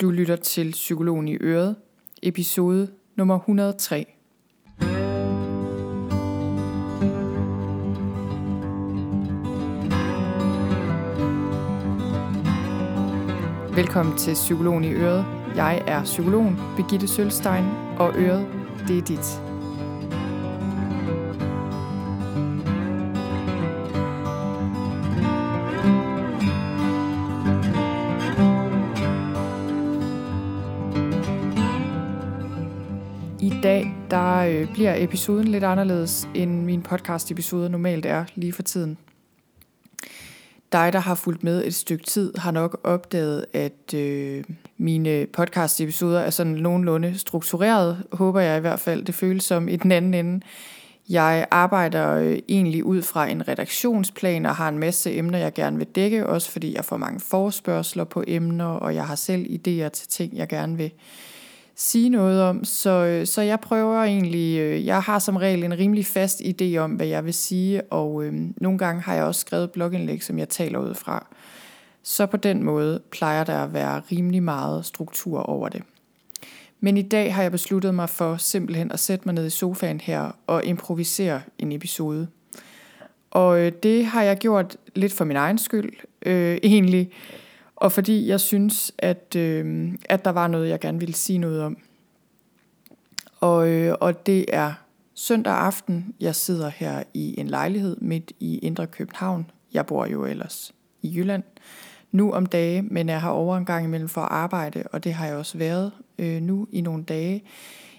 Du lytter til Psykologen i Øret, episode nummer 103. Velkommen til Psykologen i Øret. Jeg er psykologen Birgitte Sølstein, og Øret, det er dit. Bliver episoden lidt anderledes, end min podcast-episode normalt er lige for tiden. Dig, der har fulgt med et stykke tid, har nok opdaget, at øh, mine podcast-episoder er sådan nogenlunde struktureret, håber jeg i hvert fald. Det føles som i den anden ende. Jeg arbejder øh, egentlig ud fra en redaktionsplan og har en masse emner, jeg gerne vil dække, også fordi jeg får mange forspørgseler på emner, og jeg har selv idéer til ting, jeg gerne vil sige noget om. Så, øh, så jeg prøver egentlig, øh, jeg har som regel en rimelig fast idé om, hvad jeg vil sige, og øh, nogle gange har jeg også skrevet blogindlæg, som jeg taler ud fra. Så på den måde plejer der at være rimelig meget struktur over det. Men i dag har jeg besluttet mig for simpelthen at sætte mig ned i sofaen her og improvisere en episode. Og øh, det har jeg gjort lidt for min egen skyld, øh, egentlig. Og fordi jeg synes, at, øh, at der var noget, jeg gerne ville sige noget om. Og, øh, og det er søndag aften. Jeg sidder her i en lejlighed midt i Indre København. Jeg bor jo ellers i Jylland nu om dage, men jeg har over en gang imellem for at arbejde, og det har jeg også været øh, nu i nogle dage.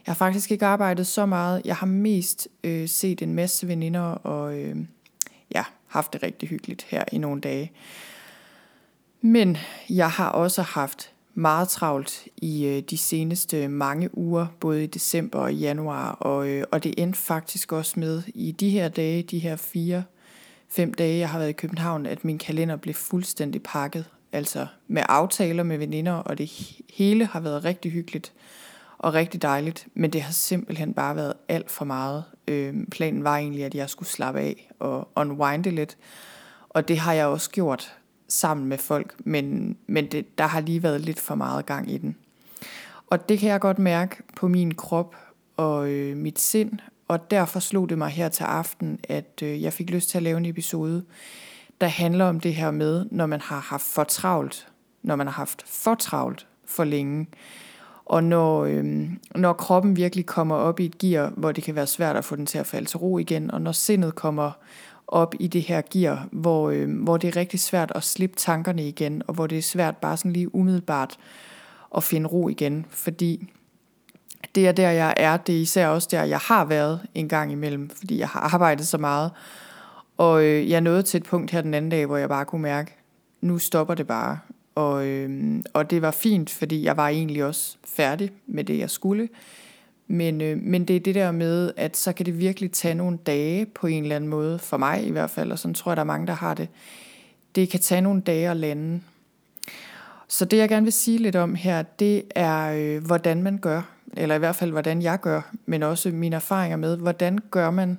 Jeg har faktisk ikke arbejdet så meget. Jeg har mest øh, set en masse veninder og øh, ja, haft det rigtig hyggeligt her i nogle dage. Men jeg har også haft meget travlt i øh, de seneste mange uger, både i december og januar, og, øh, og det endte faktisk også med i de her dage, de her fire, fem dage, jeg har været i København, at min kalender blev fuldstændig pakket. Altså med aftaler med veninder, og det hele har været rigtig hyggeligt og rigtig dejligt, men det har simpelthen bare været alt for meget. Øh, planen var egentlig, at jeg skulle slappe af og unwinde lidt, og det har jeg også gjort sammen med folk, men, men det, der har lige været lidt for meget gang i den. Og det kan jeg godt mærke på min krop og øh, mit sind, og derfor slog det mig her til aften, at øh, jeg fik lyst til at lave en episode, der handler om det her med, når man har haft for travlt, når man har haft for travlt for længe, og når, øh, når kroppen virkelig kommer op i et gear, hvor det kan være svært at få den til at falde til ro igen, og når sindet kommer op i det her gear, hvor, øh, hvor det er rigtig svært at slippe tankerne igen, og hvor det er svært bare sådan lige umiddelbart at finde ro igen, fordi det er der, jeg er. Det er især også der, jeg har været en gang imellem, fordi jeg har arbejdet så meget. Og øh, jeg nåede til et punkt her den anden dag, hvor jeg bare kunne mærke, nu stopper det bare. Og, øh, og det var fint, fordi jeg var egentlig også færdig med det, jeg skulle. Men, øh, men det er det der med, at så kan det virkelig tage nogle dage på en eller anden måde, for mig i hvert fald, og sådan tror jeg, der er mange, der har det. Det kan tage nogle dage at lande. Så det jeg gerne vil sige lidt om her, det er, øh, hvordan man gør, eller i hvert fald hvordan jeg gør, men også mine erfaringer med, hvordan gør man,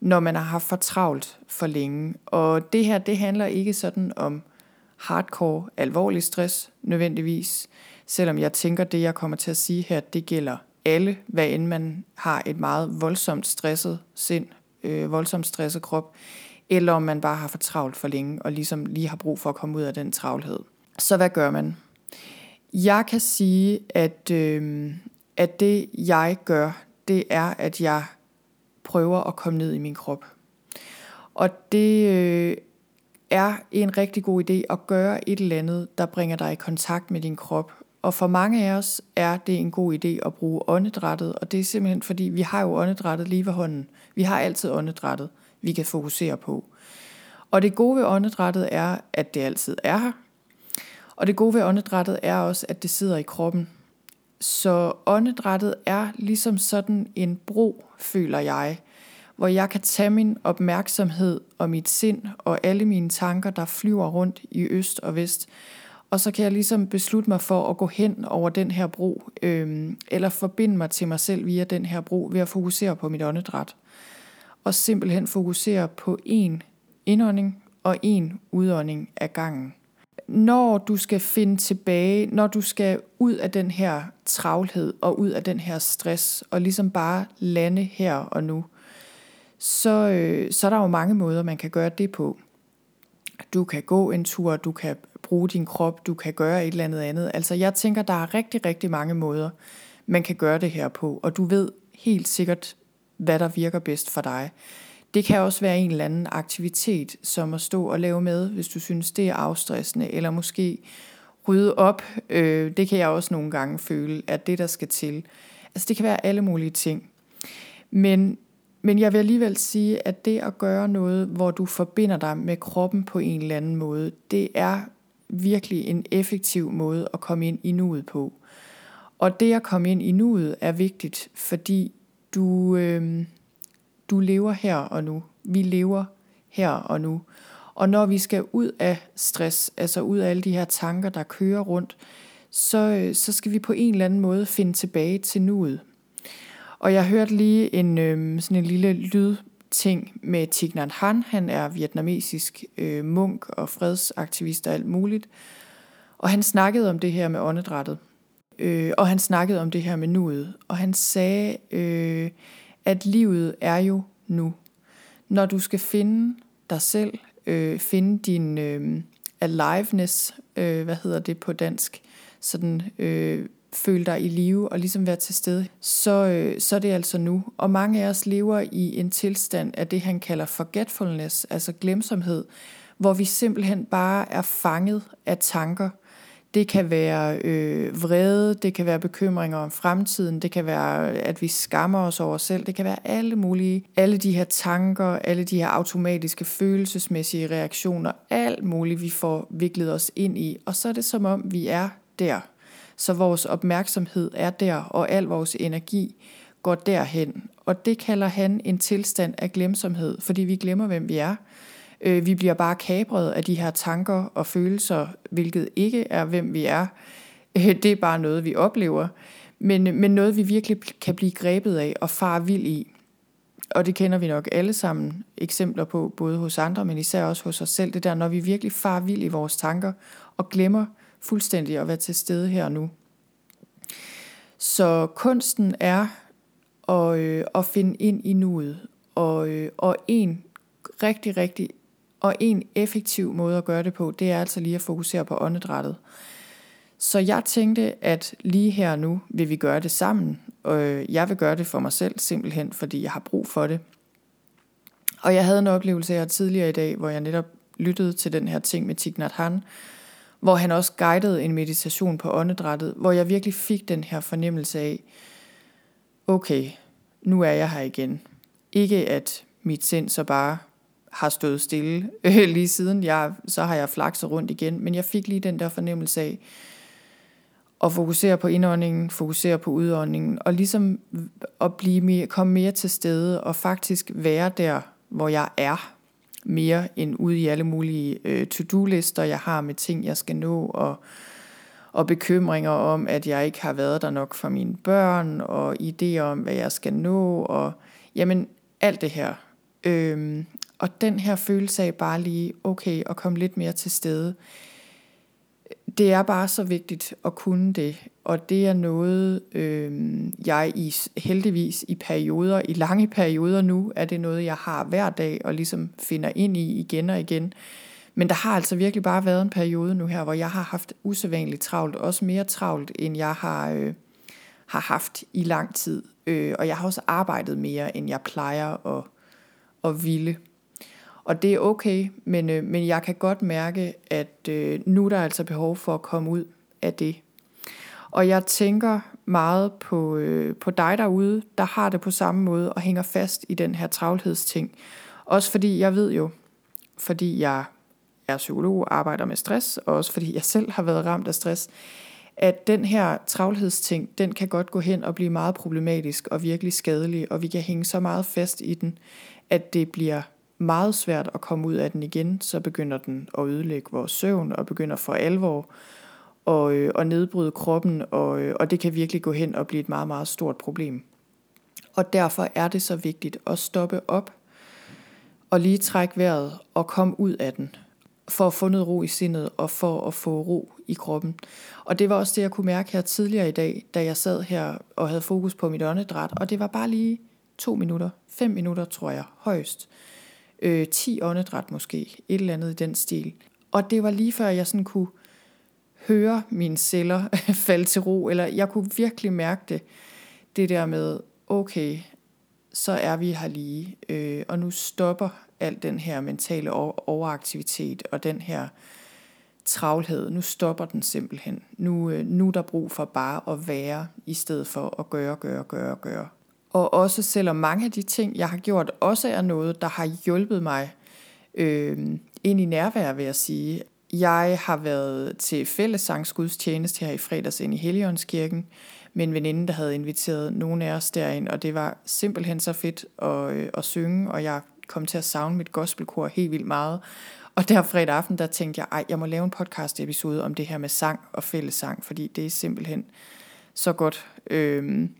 når man har haft for travlt for længe. Og det her, det handler ikke sådan om hardcore, alvorlig stress nødvendigvis, selvom jeg tænker, det jeg kommer til at sige her, det gælder alle, hvad end man har et meget voldsomt stresset sind, øh, voldsomt stresset krop, eller om man bare har for travlt for længe, og ligesom lige har brug for at komme ud af den travlhed. Så hvad gør man? Jeg kan sige, at, øh, at det jeg gør, det er, at jeg prøver at komme ned i min krop. Og det øh, er en rigtig god idé at gøre et eller andet, der bringer dig i kontakt med din krop, og for mange af os er det en god idé at bruge åndedrættet, og det er simpelthen fordi, vi har jo åndedrættet lige ved hånden. Vi har altid åndedrættet, vi kan fokusere på. Og det gode ved åndedrættet er, at det altid er her. Og det gode ved åndedrættet er også, at det sidder i kroppen. Så åndedrættet er ligesom sådan en bro, føler jeg, hvor jeg kan tage min opmærksomhed og mit sind og alle mine tanker, der flyver rundt i øst og vest, og så kan jeg ligesom beslutte mig for at gå hen over den her bro, øh, eller forbinde mig til mig selv via den her bro, ved at fokusere på mit åndedræt. Og simpelthen fokusere på en indånding og en udånding af gangen. når du skal finde tilbage, når du skal ud af den her travlhed og ud af den her stress, og ligesom bare lande her og nu, så, øh, så er der jo mange måder, man kan gøre det på. Du kan gå en tur, du kan bruge din krop, du kan gøre et eller andet andet. Altså jeg tænker, der er rigtig, rigtig mange måder, man kan gøre det her på, og du ved helt sikkert, hvad der virker bedst for dig. Det kan også være en eller anden aktivitet, som at stå og lave med, hvis du synes, det er afstressende, eller måske rydde op. Øh, det kan jeg også nogle gange føle, at det, der skal til. Altså det kan være alle mulige ting. Men, men jeg vil alligevel sige, at det at gøre noget, hvor du forbinder dig med kroppen på en eller anden måde, det er virkelig en effektiv måde at komme ind i nuet på. Og det at komme ind i nuet er vigtigt, fordi du, øh, du lever her og nu. Vi lever her og nu. Og når vi skal ud af stress, altså ud af alle de her tanker, der kører rundt, så, øh, så skal vi på en eller anden måde finde tilbage til nuet. Og jeg hørte lige en, øh, sådan en lille lydting med Thich Nhat Hanh. Han er vietnamesisk øh, munk og fredsaktivist og alt muligt. Og han snakkede om det her med åndedrættet. Øh, og han snakkede om det her med nuet. Og han sagde, øh, at livet er jo nu. Når du skal finde dig selv, øh, finde din øh, aliveness, øh, hvad hedder det på dansk, sådan øh, føle dig i live og ligesom være til stede, så, øh, så er det altså nu. Og mange af os lever i en tilstand af det, han kalder forgetfulness, altså glemsomhed, hvor vi simpelthen bare er fanget af tanker, det kan være øh, vrede, det kan være bekymringer om fremtiden, det kan være, at vi skammer os over os selv, det kan være alle mulige, alle de her tanker, alle de her automatiske følelsesmæssige reaktioner, alt muligt, vi får viklet os ind i. Og så er det som om, vi er der. Så vores opmærksomhed er der, og al vores energi går derhen. Og det kalder han en tilstand af glemsomhed, fordi vi glemmer, hvem vi er. Øh, vi bliver bare kabret af de her tanker og følelser, hvilket ikke er, hvem vi er. Øh, det er bare noget, vi oplever, men, men noget, vi virkelig kan blive grebet af og far vild i. Og det kender vi nok alle sammen eksempler på, både hos andre, men især også hos os selv. Det der, når vi virkelig far vild i vores tanker og glemmer fuldstændig at være til stede her og nu. Så kunsten er at, øh, at finde ind i nuet. Og, øh, og en rigtig, rigtig og en effektiv måde at gøre det på, det er altså lige at fokusere på åndedrættet. Så jeg tænkte, at lige her nu vil vi gøre det sammen. Og jeg vil gøre det for mig selv, simpelthen fordi jeg har brug for det. Og jeg havde en oplevelse her tidligere i dag, hvor jeg netop lyttede til den her ting med Thich Nhat Hanh, hvor han også guidede en meditation på åndedrættet, hvor jeg virkelig fik den her fornemmelse af, okay, nu er jeg her igen. Ikke at mit sind så bare har stået stille øh, lige siden. Jeg, så har jeg flakset rundt igen, men jeg fik lige den der fornemmelse af at fokusere på indåndingen, fokusere på udåndingen, og ligesom at blive mere, komme mere til stede og faktisk være der, hvor jeg er, mere end ude i alle mulige øh, to-do-lister, jeg har med ting, jeg skal nå, og, og bekymringer om, at jeg ikke har været der nok for mine børn, og idéer om, hvad jeg skal nå, og jamen alt det her. Øhm, og den her følelse af bare lige, okay, at komme lidt mere til stede, det er bare så vigtigt at kunne det, og det er noget, øh, jeg i, heldigvis i perioder, i lange perioder nu, er det noget, jeg har hver dag, og ligesom finder ind i igen og igen. Men der har altså virkelig bare været en periode nu her, hvor jeg har haft usædvanligt travlt, også mere travlt, end jeg har, øh, har haft i lang tid. Øh, og jeg har også arbejdet mere, end jeg plejer at, at ville. Og det er okay, men, øh, men jeg kan godt mærke, at øh, nu er der altså behov for at komme ud af det. Og jeg tænker meget på, øh, på dig derude, der har det på samme måde og hænger fast i den her travlhedsting. Også fordi jeg ved jo, fordi jeg er psykolog og arbejder med stress, og også fordi jeg selv har været ramt af stress, at den her travlhedsting, den kan godt gå hen og blive meget problematisk og virkelig skadelig, og vi kan hænge så meget fast i den, at det bliver meget svært at komme ud af den igen, så begynder den at ødelægge vores søvn og begynder for alvor at, øh, at nedbryde kroppen, og, øh, og det kan virkelig gå hen og blive et meget, meget stort problem. Og derfor er det så vigtigt at stoppe op og lige trække vejret og komme ud af den. for at få noget ro i sindet og for at få ro i kroppen. Og det var også det, jeg kunne mærke her tidligere i dag, da jeg sad her og havde fokus på mit åndedræt. Og det var bare lige to minutter, fem minutter tror jeg, højst. Øh, 10 åndedræt måske, et eller andet i den stil. Og det var lige før jeg sådan kunne høre mine celler falde til ro, eller jeg kunne virkelig mærke det, det der med, okay, så er vi her lige, øh, og nu stopper al den her mentale overaktivitet og den her travlhed, nu stopper den simpelthen. Nu, øh, nu er der brug for bare at være, i stedet for at gøre, gøre, gøre, gøre. Og også selvom mange af de ting, jeg har gjort, også er noget, der har hjulpet mig øh, ind i nærvær, vil jeg sige. Jeg har været til fællessangsgudstjeneste her i fredags ind i Helligåndskirken med en veninde, der havde inviteret nogle af os derind, og det var simpelthen så fedt at, øh, at synge, og jeg kom til at savne mit gospelkor helt vildt meget. Og der fredag aften, der tænkte jeg, ej, jeg må lave en podcast episode om det her med sang og fællessang, fordi det er simpelthen så godt. Øhm,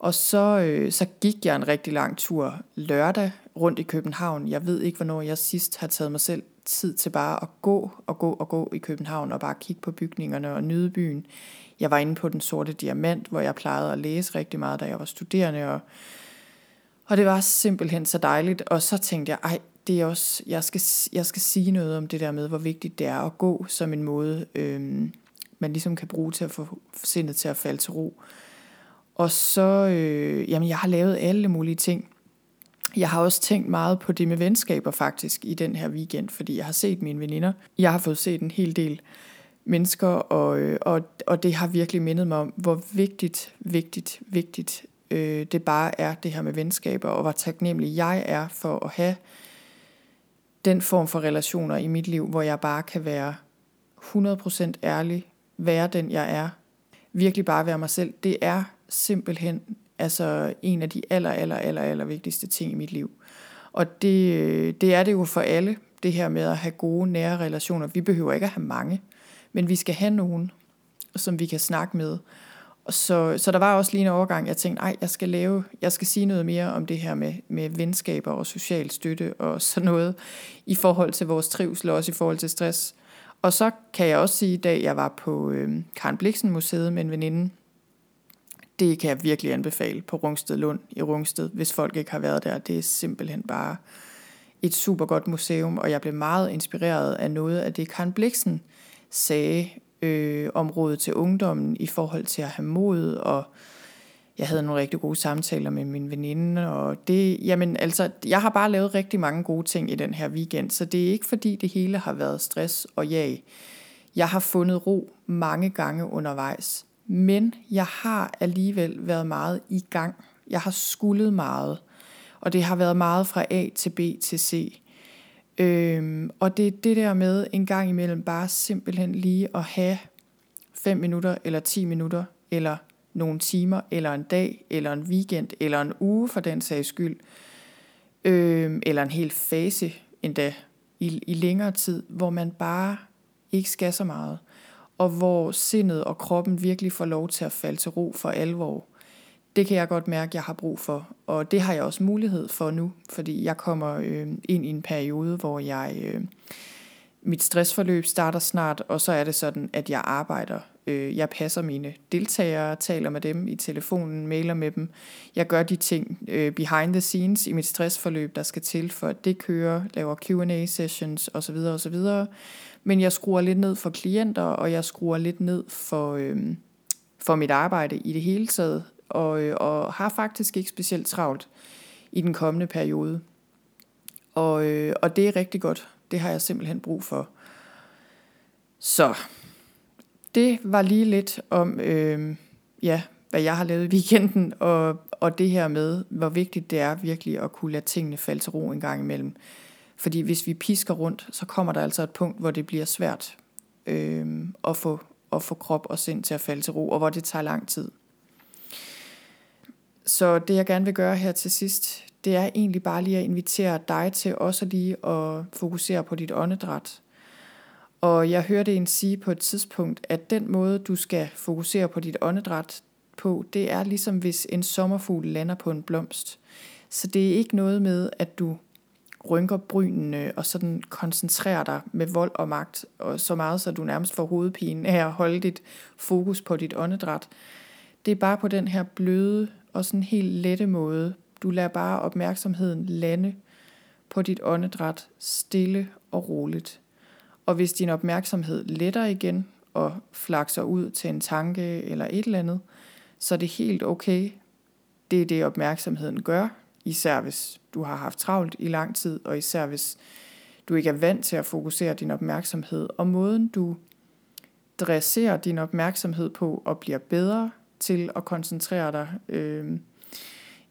og så, øh, så gik jeg en rigtig lang tur lørdag rundt i København. Jeg ved ikke, hvornår jeg sidst har taget mig selv tid til bare at gå og gå og gå i København og bare kigge på bygningerne og nyde byen. Jeg var inde på den sorte diamant, hvor jeg plejede at læse rigtig meget, da jeg var studerende, og, og det var simpelthen så dejligt. Og så tænkte jeg, ej, det er også, jeg skal, jeg skal sige noget om det der med, hvor vigtigt det er at gå som en måde, øhm, man ligesom kan bruge til at få sindet til at falde til ro. Og så, øh, jamen jeg har lavet alle mulige ting. Jeg har også tænkt meget på det med venskaber faktisk i den her weekend, fordi jeg har set mine veninder. Jeg har fået set en hel del mennesker, og, øh, og, og det har virkelig mindet mig om, hvor vigtigt, vigtigt, vigtigt øh, det bare er, det her med venskaber, og hvor taknemmelig jeg er for at have den form for relationer i mit liv, hvor jeg bare kan være 100% ærlig, være den jeg er, virkelig bare være mig selv. Det er simpelthen altså en af de aller, aller, aller, aller vigtigste ting i mit liv. Og det, øh, det er det jo for alle, det her med at have gode, nære relationer. Vi behøver ikke at have mange, men vi skal have nogen, som vi kan snakke med. Så, så der var også lige en overgang, jeg tænkte, nej, jeg skal lave, jeg skal sige noget mere om det her med, med venskaber og social støtte og sådan noget, i forhold til vores trivsel og også i forhold til stress. Og så kan jeg også sige, da jeg var på øh, Karen Bliksen Museet med en veninde, det kan jeg virkelig anbefale på Rungsted Lund i Rungsted, hvis folk ikke har været der. Det er simpelthen bare et super godt museum, og jeg blev meget inspireret af noget af det, Karen Bliksen sagde øh, om rådet til ungdommen i forhold til at have mod, og jeg havde nogle rigtig gode samtaler med min veninde, og det, jamen altså, jeg har bare lavet rigtig mange gode ting i den her weekend, så det er ikke fordi det hele har været stress og jag. Jeg har fundet ro mange gange undervejs, men jeg har alligevel været meget i gang. Jeg har skullet meget, og det har været meget fra A til B til C. Øhm, og det er det der med en gang imellem bare simpelthen lige at have 5 minutter eller 10 minutter eller nogle timer eller en dag eller en weekend eller en uge for den sags skyld øhm, eller en hel fase endda i, i længere tid, hvor man bare ikke skal så meget og hvor sindet og kroppen virkelig får lov til at falde til ro for alvor. Det kan jeg godt mærke, jeg har brug for, og det har jeg også mulighed for nu, fordi jeg kommer øh, ind i en periode, hvor jeg øh, mit stressforløb starter snart, og så er det sådan, at jeg arbejder. Øh, jeg passer mine deltagere, taler med dem i telefonen, mailer med dem. Jeg gør de ting øh, behind the scenes i mit stressforløb, der skal til, for at det kører, laver Q&A sessions osv. osv. Men jeg skruer lidt ned for klienter, og jeg skruer lidt ned for, øh, for mit arbejde i det hele taget, og, øh, og har faktisk ikke specielt travlt i den kommende periode. Og, øh, og det er rigtig godt. Det har jeg simpelthen brug for. Så det var lige lidt om, øh, ja, hvad jeg har lavet i weekenden, og, og det her med, hvor vigtigt det er virkelig at kunne lade tingene falde til ro en gang imellem. Fordi hvis vi pisker rundt, så kommer der altså et punkt, hvor det bliver svært øh, at, få, at få krop og sind til at falde til ro, og hvor det tager lang tid. Så det jeg gerne vil gøre her til sidst, det er egentlig bare lige at invitere dig til også lige at fokusere på dit åndedræt. Og jeg hørte en sige på et tidspunkt, at den måde, du skal fokusere på dit åndedræt på, det er ligesom hvis en sommerfugl lander på en blomst. Så det er ikke noget med, at du rynker brynene og sådan koncentrerer dig med vold og magt, og så meget, så du nærmest får hovedpine af at holde dit fokus på dit åndedræt. Det er bare på den her bløde og sådan helt lette måde. Du lader bare opmærksomheden lande på dit åndedræt stille og roligt. Og hvis din opmærksomhed letter igen og flakser ud til en tanke eller et eller andet, så er det helt okay. Det er det, opmærksomheden gør, især hvis du har haft travlt i lang tid, og især hvis du ikke er vant til at fokusere din opmærksomhed. Og måden du dresserer din opmærksomhed på og bliver bedre til at koncentrere dig øh,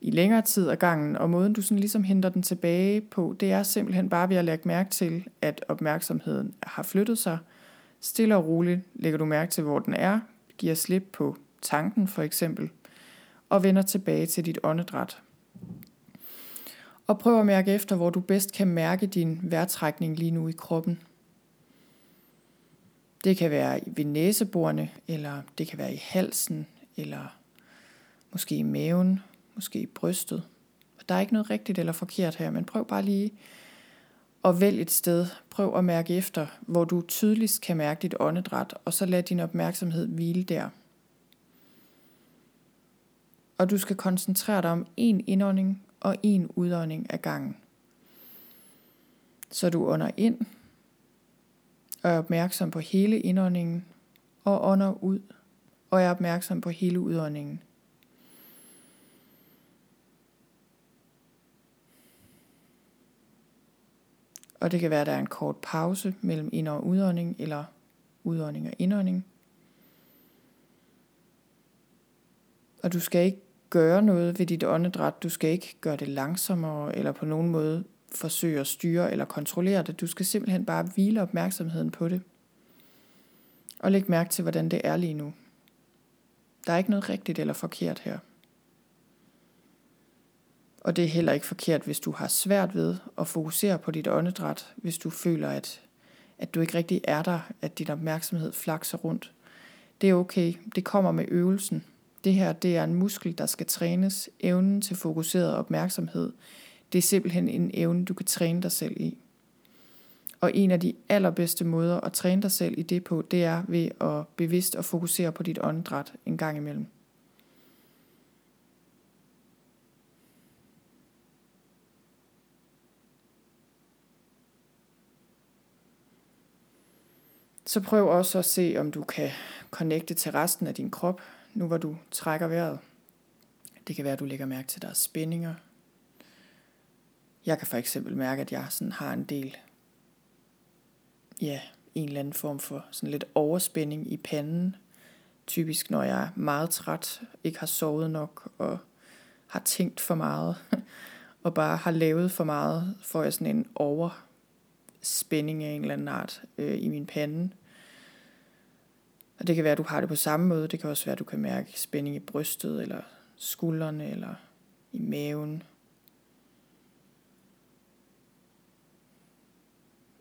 i længere tid ad gangen, og måden du sådan ligesom henter den tilbage på, det er simpelthen bare ved at lægge mærke til, at opmærksomheden har flyttet sig. Stille og roligt lægger du mærke til, hvor den er, giver slip på tanken for eksempel, og vender tilbage til dit åndedræt. Og prøv at mærke efter, hvor du bedst kan mærke din vejrtrækning lige nu i kroppen. Det kan være ved næseborene, eller det kan være i halsen, eller måske i maven, måske i brystet. Der er ikke noget rigtigt eller forkert her, men prøv bare lige at vælge et sted. Prøv at mærke efter, hvor du tydeligst kan mærke dit åndedræt, og så lad din opmærksomhed hvile der. Og du skal koncentrere dig om en indånding og en udånding ad gangen. Så du ånder ind og er opmærksom på hele indåndingen og ånder ud og er opmærksom på hele udåndingen. Og det kan være, at der er en kort pause mellem ind- og udånding, eller udånding og indånding. Og du skal ikke gøre noget ved dit åndedræt. Du skal ikke gøre det langsommere, eller på nogen måde forsøge at styre eller kontrollere det. Du skal simpelthen bare hvile opmærksomheden på det. Og læg mærke til, hvordan det er lige nu. Der er ikke noget rigtigt eller forkert her. Og det er heller ikke forkert, hvis du har svært ved at fokusere på dit åndedræt, hvis du føler, at, at du ikke rigtig er der, at din opmærksomhed flakser rundt. Det er okay, det kommer med øvelsen. Det her det er en muskel, der skal trænes. Evnen til fokuseret opmærksomhed. Det er simpelthen en evne, du kan træne dig selv i. Og en af de allerbedste måder at træne dig selv i det på, det er ved at bevidst og fokusere på dit åndedræt en gang imellem. Så prøv også at se, om du kan connecte til resten af din krop, nu hvor du trækker vejret. Det kan være, at du lægger mærke til, at der er spændinger. Jeg kan for eksempel mærke, at jeg sådan har en del, ja, en eller anden form for sådan lidt overspænding i panden. Typisk når jeg er meget træt, ikke har sovet nok og har tænkt for meget, og bare har lavet for meget, får jeg sådan en overspænding af en eller anden art øh, i min pande. Og det kan være, at du har det på samme måde. Det kan også være, at du kan mærke spænding i brystet, eller skuldrene, eller i maven.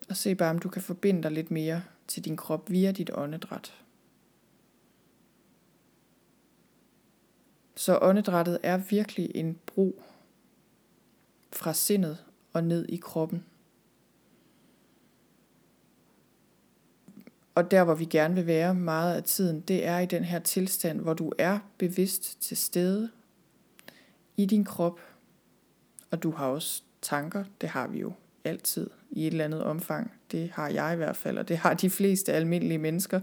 Og se bare, om du kan forbinde dig lidt mere til din krop via dit åndedræt. Så åndedrættet er virkelig en bro fra sindet og ned i kroppen. Og der, hvor vi gerne vil være meget af tiden, det er i den her tilstand, hvor du er bevidst til stede i din krop. Og du har også tanker, det har vi jo altid i et eller andet omfang. Det har jeg i hvert fald, og det har de fleste almindelige mennesker,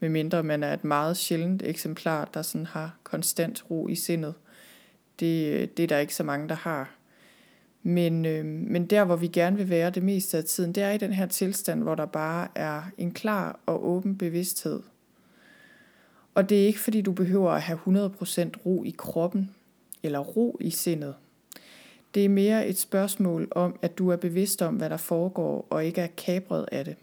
medmindre man er et meget sjældent eksemplar, der sådan har konstant ro i sindet. Det, øh, det er der ikke så mange, der har. Men, øh, men der, hvor vi gerne vil være det meste af tiden, det er i den her tilstand, hvor der bare er en klar og åben bevidsthed. Og det er ikke, fordi du behøver at have 100% ro i kroppen, eller ro i sindet. Det er mere et spørgsmål om, at du er bevidst om, hvad der foregår, og ikke er kabret af det.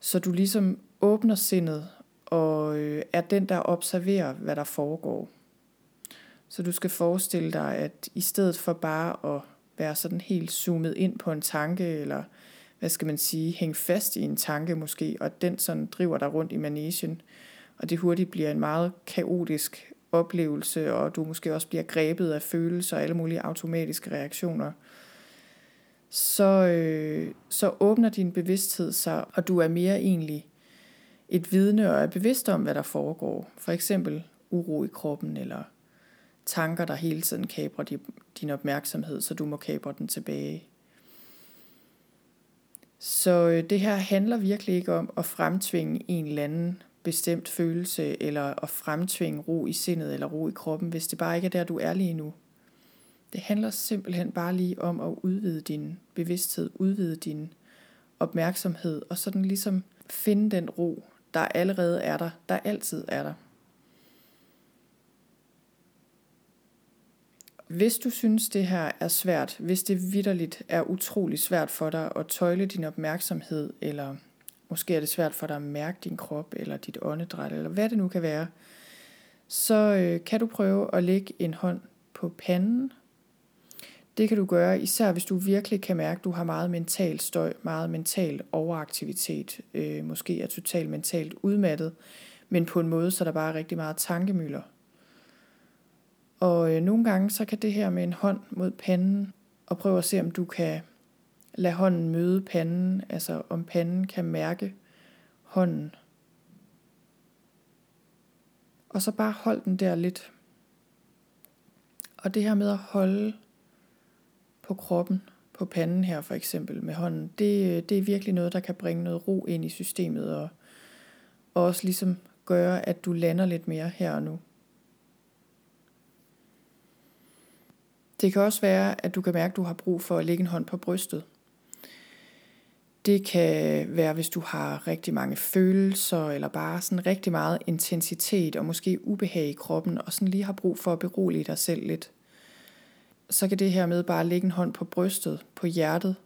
Så du ligesom åbner sindet, og øh, er den, der observerer, hvad der foregår. Så du skal forestille dig, at i stedet for bare at være sådan helt zoomet ind på en tanke, eller hvad skal man sige, hænge fast i en tanke måske, og den sådan driver dig rundt i manesien, og det hurtigt bliver en meget kaotisk oplevelse, og du måske også bliver grebet af følelser og alle mulige automatiske reaktioner, så, øh, så åbner din bevidsthed sig, og du er mere egentlig et vidne og er bevidst om, hvad der foregår. For eksempel uro i kroppen, eller tanker, der hele tiden kabrer din opmærksomhed, så du må kabre den tilbage. Så øh, det her handler virkelig ikke om at fremtvinge en eller anden bestemt følelse, eller at fremtvinge ro i sindet eller ro i kroppen, hvis det bare ikke er der, du er lige nu. Det handler simpelthen bare lige om at udvide din bevidsthed, udvide din opmærksomhed, og sådan ligesom finde den ro, der allerede er der, der altid er der. Hvis du synes, det her er svært, hvis det vidderligt er utrolig svært for dig at tøjle din opmærksomhed, eller måske er det svært for dig at mærke din krop, eller dit åndedræt, eller hvad det nu kan være, så øh, kan du prøve at lægge en hånd på panden. Det kan du gøre, især hvis du virkelig kan mærke, at du har meget mental støj, meget mental overaktivitet, øh, måske er totalt mentalt udmattet, men på en måde, så der bare er rigtig meget tankemøller. Og øh, nogle gange så kan det her med en hånd mod panden, og prøve at se om du kan lade hånden møde panden, altså om panden kan mærke hånden. Og så bare hold den der lidt. Og det her med at holde på kroppen, på panden her for eksempel med hånden, det, øh, det er virkelig noget, der kan bringe noget ro ind i systemet og, og også ligesom gøre, at du lander lidt mere her og nu. Det kan også være, at du kan mærke, at du har brug for at lægge en hånd på brystet. Det kan være, hvis du har rigtig mange følelser, eller bare sådan rigtig meget intensitet, og måske ubehag i kroppen, og sådan lige har brug for at berolige dig selv lidt. Så kan det her med bare at lægge en hånd på brystet, på hjertet,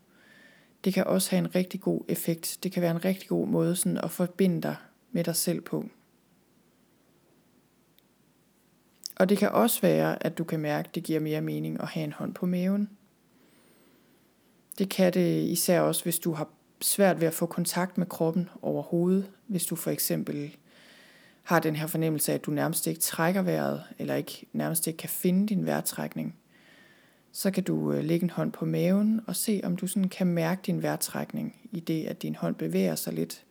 det kan også have en rigtig god effekt. Det kan være en rigtig god måde sådan at forbinde dig med dig selv på. Og det kan også være, at du kan mærke, at det giver mere mening at have en hånd på maven. Det kan det især også, hvis du har svært ved at få kontakt med kroppen overhovedet. Hvis du for eksempel har den her fornemmelse af, at du nærmest ikke trækker vejret, eller ikke nærmest ikke kan finde din vejrtrækning, så kan du øh, lægge en hånd på maven og se, om du sådan kan mærke din vejrtrækning i det, at din hånd bevæger sig lidt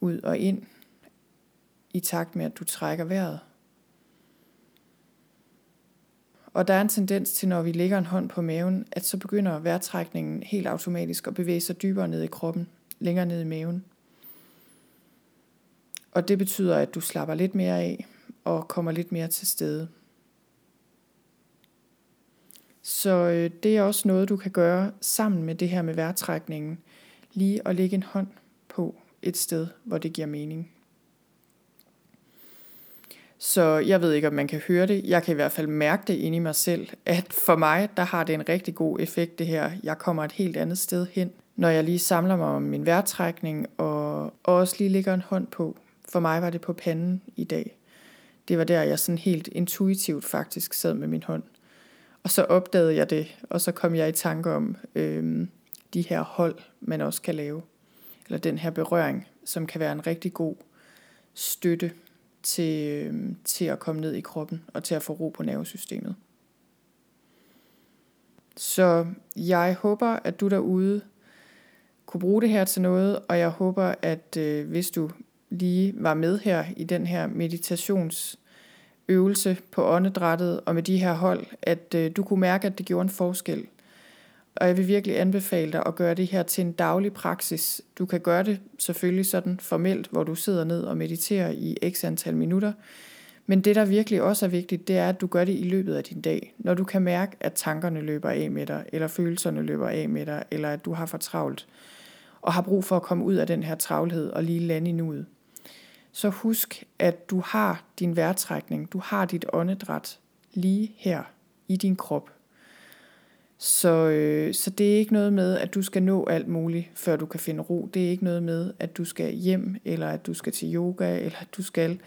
ud og ind i takt med, at du trækker vejret. Og der er en tendens til, når vi lægger en hånd på maven, at så begynder vejrtrækningen helt automatisk at bevæge sig dybere ned i kroppen, længere ned i maven. Og det betyder, at du slapper lidt mere af og kommer lidt mere til stede. Så øh, det er også noget, du kan gøre sammen med det her med vejrtrækningen. Lige at lægge en hånd på et sted, hvor det giver mening. Så jeg ved ikke, om man kan høre det. Jeg kan i hvert fald mærke det inde i mig selv, at for mig, der har det en rigtig god effekt det her. Jeg kommer et helt andet sted hen, når jeg lige samler mig om min vejrtrækning, og også lige lægger en hånd på. For mig var det på panden i dag. Det var der, jeg sådan helt intuitivt faktisk sad med min hånd. Og så opdagede jeg det, og så kom jeg i tanke om øh, de her hold, man også kan lave. Eller den her berøring, som kan være en rigtig god støtte til, øhm, til at komme ned i kroppen og til at få ro på nervesystemet. Så jeg håber, at du derude kunne bruge det her til noget, og jeg håber, at øh, hvis du lige var med her i den her meditationsøvelse på åndedrættet og med de her hold, at øh, du kunne mærke, at det gjorde en forskel og jeg vil virkelig anbefale dig at gøre det her til en daglig praksis. Du kan gøre det selvfølgelig sådan formelt, hvor du sidder ned og mediterer i x antal minutter. Men det, der virkelig også er vigtigt, det er, at du gør det i løbet af din dag. Når du kan mærke, at tankerne løber af med dig, eller følelserne løber af med dig, eller at du har for travlt, og har brug for at komme ud af den her travlhed og lige lande i nuet. Så husk, at du har din vejrtrækning, du har dit åndedræt lige her i din krop, så, øh, så det er ikke noget med, at du skal nå alt muligt, før du kan finde ro. Det er ikke noget med, at du skal hjem, eller at du skal til yoga, eller at du skal...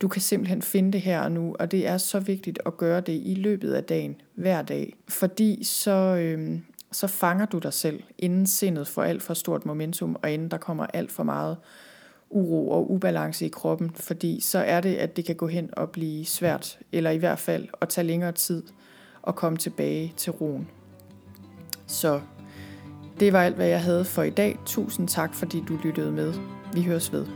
Du kan simpelthen finde det her og nu, og det er så vigtigt at gøre det i løbet af dagen, hver dag. Fordi så, øh, så fanger du dig selv, inden sindet får alt for stort momentum, og inden der kommer alt for meget uro og ubalance i kroppen, fordi så er det, at det kan gå hen og blive svært, eller i hvert fald at tage længere tid at komme tilbage til roen. Så det var alt, hvad jeg havde for i dag. Tusind tak, fordi du lyttede med. Vi høres ved.